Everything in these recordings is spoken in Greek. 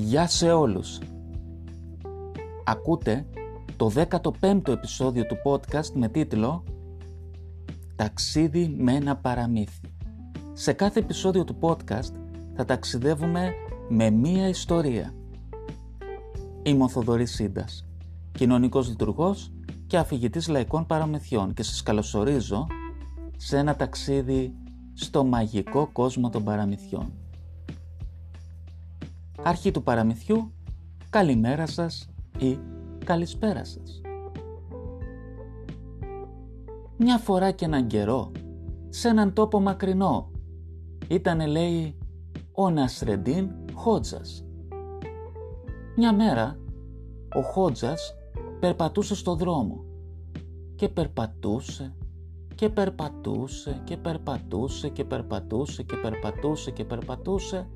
Γεια σε όλους. Ακούτε το 15ο επεισόδιο του podcast με τίτλο «Ταξίδι με ένα παραμύθι». Σε κάθε επεισόδιο του podcast θα ταξιδεύουμε με μία ιστορία. Είμαι ο Θοδωρής Σύντας, κοινωνικός λειτουργός και αφηγητής λαϊκών παραμυθιών και σας καλωσορίζω σε ένα ταξίδι στο μαγικό κόσμο των παραμυθιών. Αρχή του παραμυθιού, καλημέρα σας ή καλησπέρα σας. Μια φορά και έναν καιρό, σε έναν τόπο μακρινό, ήτανε λέει ο Νασρεντίν Χότζας. Μια μέρα, ο Χότζας περπατούσε στο δρόμο και περπατούσε και περπατούσε και περπατούσε και περπατούσε και περπατούσε και περπατούσε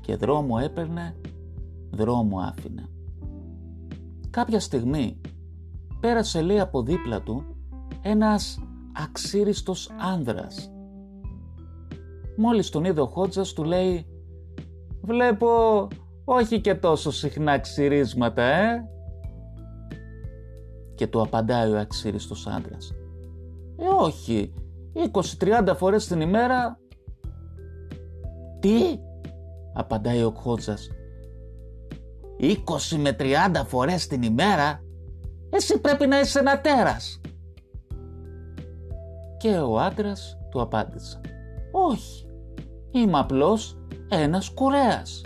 και δρόμο έπαιρνε, δρόμο άφηνε. Κάποια στιγμή πέρασε λέει από δίπλα του ένας αξίριστος άνδρας. Μόλις τον είδε ο Χότζας του λέει «Βλέπω όχι και τόσο συχνά ξυρίσματα, ε!» Και του απαντάει ο αξίριστος άντρας «Ε, όχι, 20-30 φορές την ημέρα». «Τι» απαντάει ο Χότζας 20 με 30 φορές την ημέρα εσύ πρέπει να είσαι ένα τέρας. Και ο άντρας του απάντησε όχι, είμαι απλώς ένας κουρέας.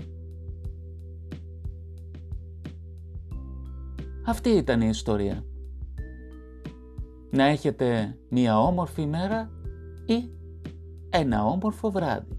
Αυτή ήταν η ιστορία. Να έχετε μία όμορφη μέρα ή ένα όμορφο βράδυ.